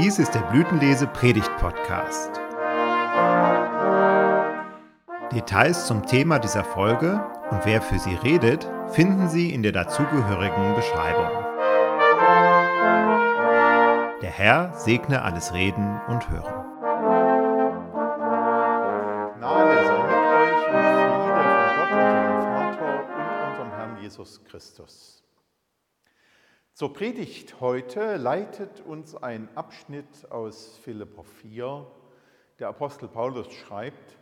Dies ist der Blütenlese Predigt Podcast. Details zum Thema dieser Folge und wer für sie redet, finden Sie in der dazugehörigen Beschreibung. Der Herr segne alles Reden und Hören. Jesus Christus. Zur Predigt heute leitet uns ein Abschnitt aus Philipper 4. Der Apostel Paulus schreibt,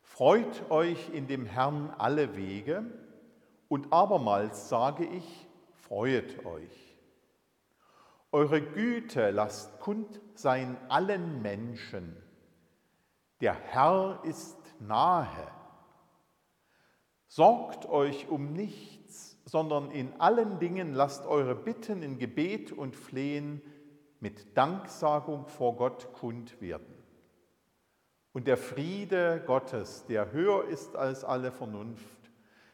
Freut euch in dem Herrn alle Wege und abermals sage ich, freuet euch. Eure Güte lasst kund sein allen Menschen. Der Herr ist nahe. Sorgt euch um nichts sondern in allen Dingen lasst eure Bitten in Gebet und Flehen mit Danksagung vor Gott kund werden. Und der Friede Gottes, der höher ist als alle Vernunft,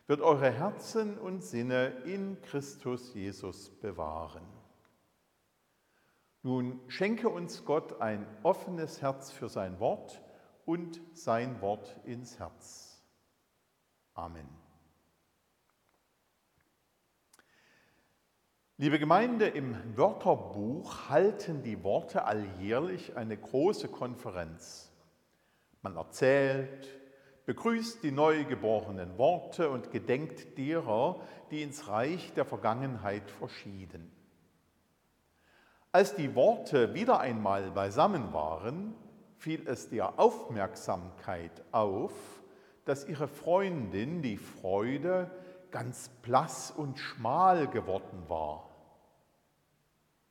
wird eure Herzen und Sinne in Christus Jesus bewahren. Nun schenke uns Gott ein offenes Herz für sein Wort und sein Wort ins Herz. Amen. Liebe Gemeinde, im Wörterbuch halten die Worte alljährlich eine große Konferenz. Man erzählt, begrüßt die neugeborenen Worte und gedenkt derer, die ins Reich der Vergangenheit verschieden. Als die Worte wieder einmal beisammen waren, fiel es der Aufmerksamkeit auf, dass ihre Freundin die Freude ganz blass und schmal geworden war.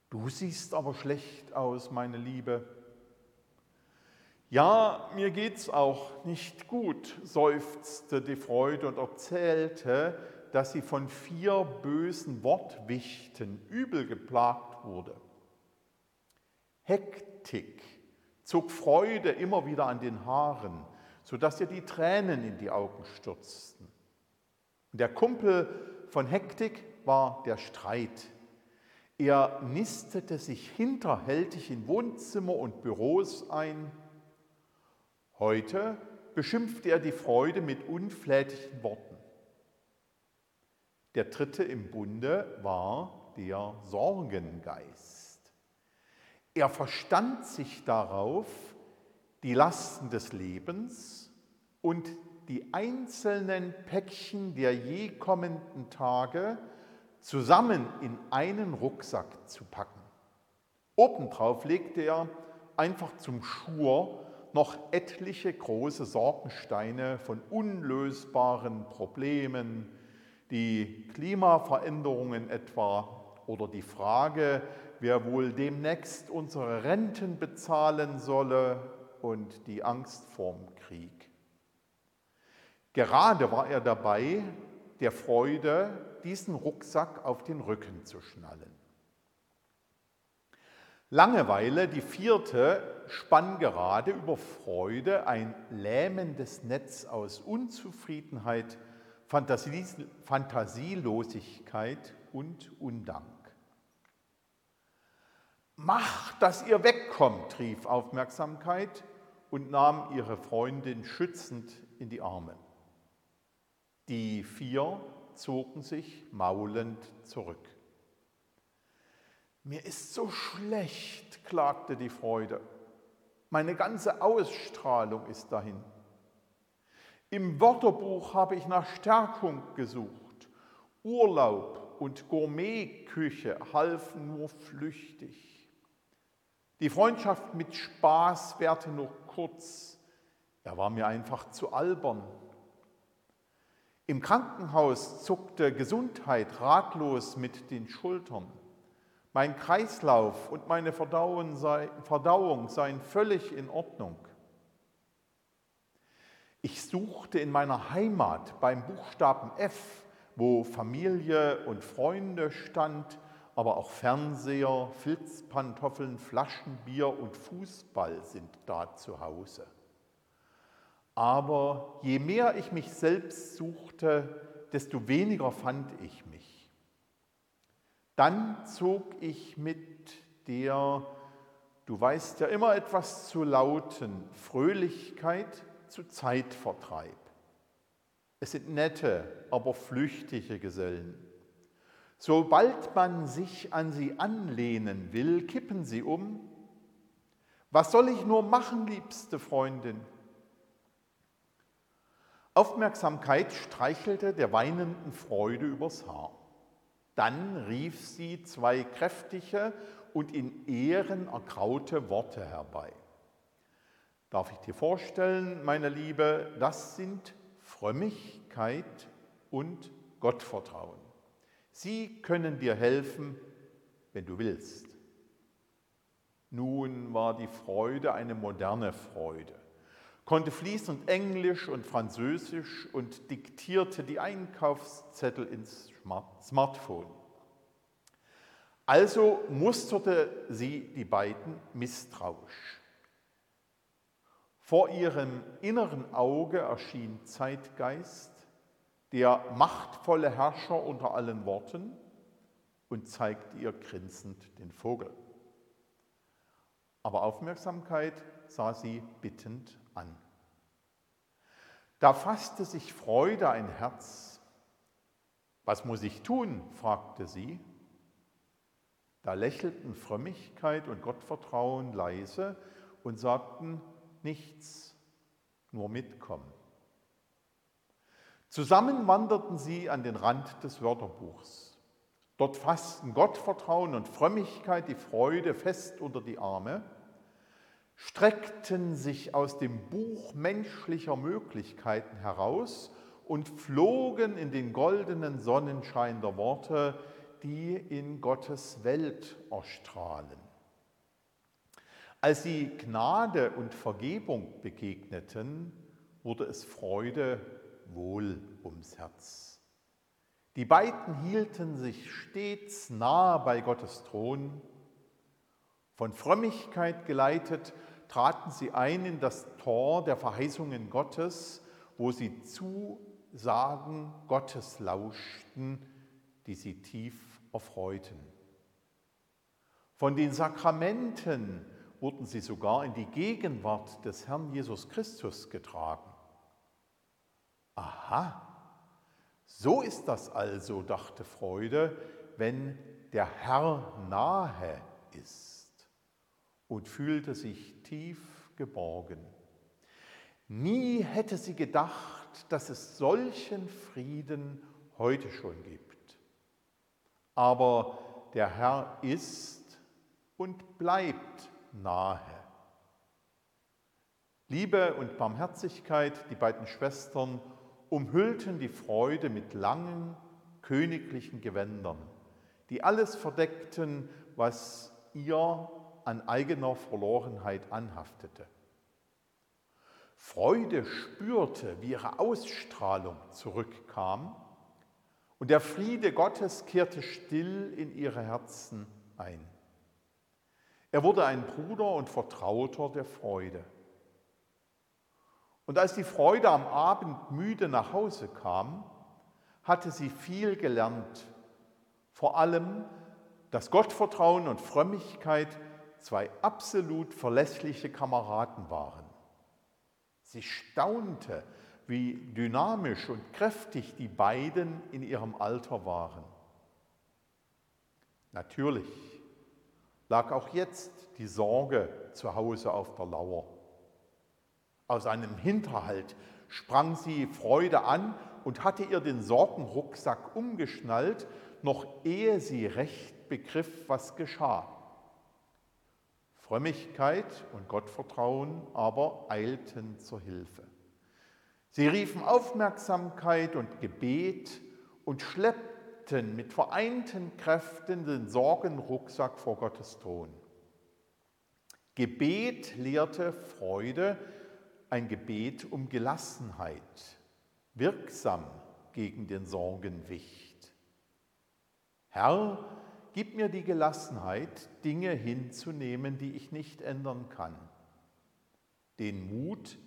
Du siehst aber schlecht aus, meine Liebe. Ja, mir geht's auch nicht gut, seufzte die Freude und erzählte, dass sie von vier bösen Wortwichten übel geplagt wurde. Hektik zog Freude immer wieder an den Haaren, sodass ihr die Tränen in die Augen stürzten. Der Kumpel von Hektik war der Streit. Er nistete sich hinterhältig in Wohnzimmer und Büros ein. Heute beschimpfte er die Freude mit unflätigen Worten. Der dritte im Bunde war der Sorgengeist. Er verstand sich darauf, die Lasten des Lebens und die einzelnen Päckchen der je kommenden Tage zusammen in einen Rucksack zu packen. Obendrauf legte er einfach zum Schur noch etliche große Sorgensteine von unlösbaren Problemen, die Klimaveränderungen etwa oder die Frage, wer wohl demnächst unsere Renten bezahlen solle und die Angst vorm Krieg. Gerade war er dabei, der Freude diesen Rucksack auf den Rücken zu schnallen. Langeweile, die vierte, spann gerade über Freude ein lähmendes Netz aus Unzufriedenheit, Fantasielosigkeit und Undank. Macht, dass ihr wegkommt, rief Aufmerksamkeit und nahm ihre Freundin schützend in die Arme. Die vier zogen sich maulend zurück. Mir ist so schlecht, klagte die Freude. Meine ganze Ausstrahlung ist dahin. Im Wörterbuch habe ich nach Stärkung gesucht. Urlaub und Gourmetküche halfen nur flüchtig. Die Freundschaft mit Spaß währte nur kurz. Er war mir einfach zu albern. Im Krankenhaus zuckte Gesundheit ratlos mit den Schultern. Mein Kreislauf und meine Verdauung, sei, Verdauung seien völlig in Ordnung. Ich suchte in meiner Heimat beim Buchstaben F, wo Familie und Freunde stand, aber auch Fernseher, Filzpantoffeln, Flaschenbier und Fußball sind da zu Hause. Aber je mehr ich mich selbst suchte, desto weniger fand ich mich. Dann zog ich mit der Du weißt ja immer etwas zu lauten, Fröhlichkeit zu Zeitvertreib. Es sind nette, aber flüchtige Gesellen. Sobald man sich an sie anlehnen will, kippen sie um. Was soll ich nur machen, liebste Freundin? Aufmerksamkeit streichelte der weinenden Freude übers Haar. Dann rief sie zwei kräftige und in Ehren ergraute Worte herbei. Darf ich dir vorstellen, meine Liebe, das sind Frömmigkeit und Gottvertrauen. Sie können dir helfen, wenn du willst. Nun war die Freude eine moderne Freude, konnte fließend Englisch und Französisch und diktierte die Einkaufszettel ins Smartphone. Also musterte sie die beiden misstrauisch. Vor ihrem inneren Auge erschien Zeitgeist, der machtvolle Herrscher unter allen Worten, und zeigte ihr grinsend den Vogel. Aber Aufmerksamkeit sah sie bittend an. Da fasste sich Freude ein Herz. Was muss ich tun? fragte sie. Da lächelten Frömmigkeit und Gottvertrauen leise und sagten nichts, nur mitkommen. Zusammen wanderten sie an den Rand des Wörterbuchs. Dort fassten Gottvertrauen und Frömmigkeit die Freude fest unter die Arme, streckten sich aus dem Buch menschlicher Möglichkeiten heraus und flogen in den goldenen Sonnenschein der Worte, die in Gottes Welt erstrahlen. Als sie Gnade und Vergebung begegneten, wurde es Freude wohl ums Herz. Die beiden hielten sich stets nahe bei Gottes Thron. Von Frömmigkeit geleitet traten sie ein in das Tor der Verheißungen Gottes, wo sie Zusagen Gottes lauschten, die sie tief erfreuten. Von den Sakramenten wurden sie sogar in die Gegenwart des Herrn Jesus Christus getragen. Aha, so ist das also, dachte Freude, wenn der Herr nahe ist und fühlte sich tief geborgen. Nie hätte sie gedacht, dass es solchen Frieden heute schon gibt. Aber der Herr ist und bleibt nahe. Liebe und Barmherzigkeit, die beiden Schwestern, umhüllten die Freude mit langen königlichen Gewändern, die alles verdeckten, was ihr an eigener Verlorenheit anhaftete. Freude spürte, wie ihre Ausstrahlung zurückkam und der Friede Gottes kehrte still in ihre Herzen ein. Er wurde ein Bruder und Vertrauter der Freude. Und als die Freude am Abend müde nach Hause kam, hatte sie viel gelernt, vor allem, dass Gottvertrauen und Frömmigkeit zwei absolut verlässliche Kameraden waren. Sie staunte, wie dynamisch und kräftig die beiden in ihrem Alter waren. Natürlich lag auch jetzt die Sorge zu Hause auf der Lauer. Aus einem Hinterhalt sprang sie Freude an und hatte ihr den Sorgenrucksack umgeschnallt, noch ehe sie recht begriff, was geschah. Frömmigkeit und Gottvertrauen aber eilten zur Hilfe. Sie riefen Aufmerksamkeit und Gebet und schleppten mit vereinten Kräften den Sorgenrucksack vor Gottes Thron. Gebet lehrte Freude, ein Gebet um Gelassenheit, wirksam gegen den Sorgenwicht. Herr, gib mir die Gelassenheit, Dinge hinzunehmen, die ich nicht ändern kann. Den Mut,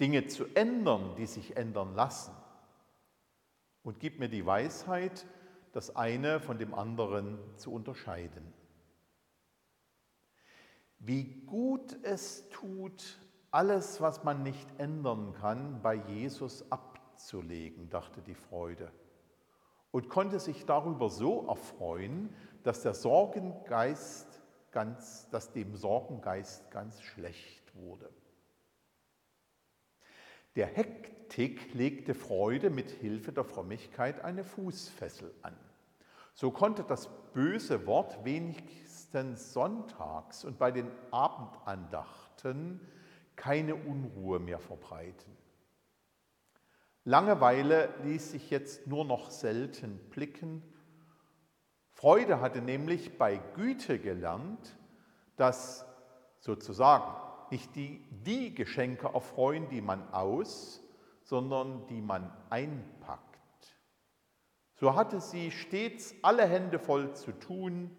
Dinge zu ändern, die sich ändern lassen. Und gib mir die Weisheit, das eine von dem anderen zu unterscheiden. Wie gut es tut, alles, was man nicht ändern kann, bei Jesus abzulegen, dachte die Freude und konnte sich darüber so erfreuen, dass der Sorgengeist ganz, dass dem Sorgengeist ganz schlecht wurde. Der Hektik legte Freude mit Hilfe der Frömmigkeit eine Fußfessel an. So konnte das böse Wort wenigstens sonntags und bei den Abendandachten keine Unruhe mehr verbreiten. Langeweile ließ sich jetzt nur noch selten blicken. Freude hatte nämlich bei Güte gelernt, dass sozusagen nicht die, die Geschenke erfreuen, die man aus, sondern die man einpackt. So hatte sie stets alle Hände voll zu tun,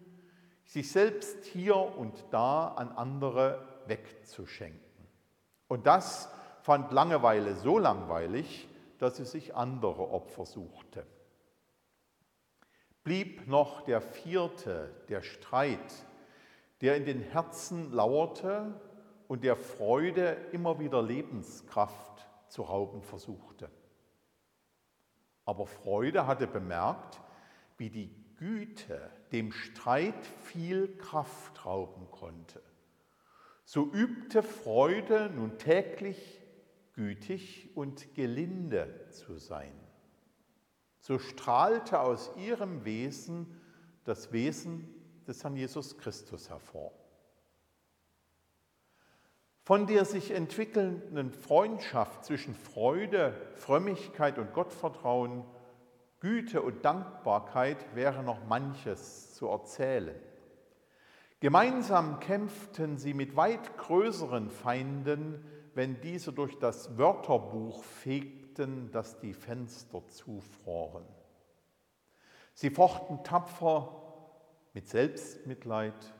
sich selbst hier und da an andere wegzuschenken. Und das fand Langeweile so langweilig, dass sie sich andere Opfer suchte. Blieb noch der vierte, der Streit, der in den Herzen lauerte und der Freude immer wieder Lebenskraft zu rauben versuchte. Aber Freude hatte bemerkt, wie die Güte dem Streit viel Kraft rauben konnte so übte Freude nun täglich gütig und gelinde zu sein. So strahlte aus ihrem Wesen das Wesen des Herrn Jesus Christus hervor. Von der sich entwickelnden Freundschaft zwischen Freude, Frömmigkeit und Gottvertrauen, Güte und Dankbarkeit wäre noch manches zu erzählen. Gemeinsam kämpften sie mit weit größeren Feinden, wenn diese durch das Wörterbuch fegten, dass die Fenster zufroren. Sie fochten tapfer mit Selbstmitleid,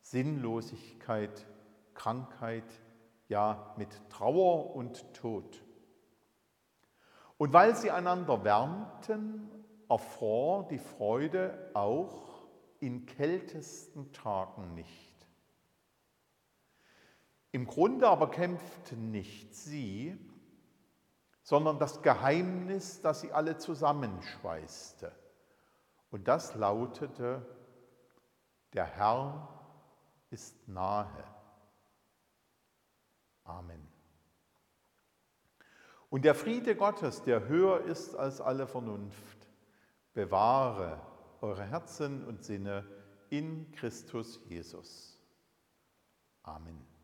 Sinnlosigkeit, Krankheit, ja mit Trauer und Tod. Und weil sie einander wärmten, erfror die Freude auch in kältesten Tagen nicht. Im Grunde aber kämpften nicht sie, sondern das Geheimnis, das sie alle zusammenschweißte. Und das lautete, der Herr ist nahe. Amen. Und der Friede Gottes, der höher ist als alle Vernunft, bewahre eure Herzen und Sinne in Christus Jesus. Amen.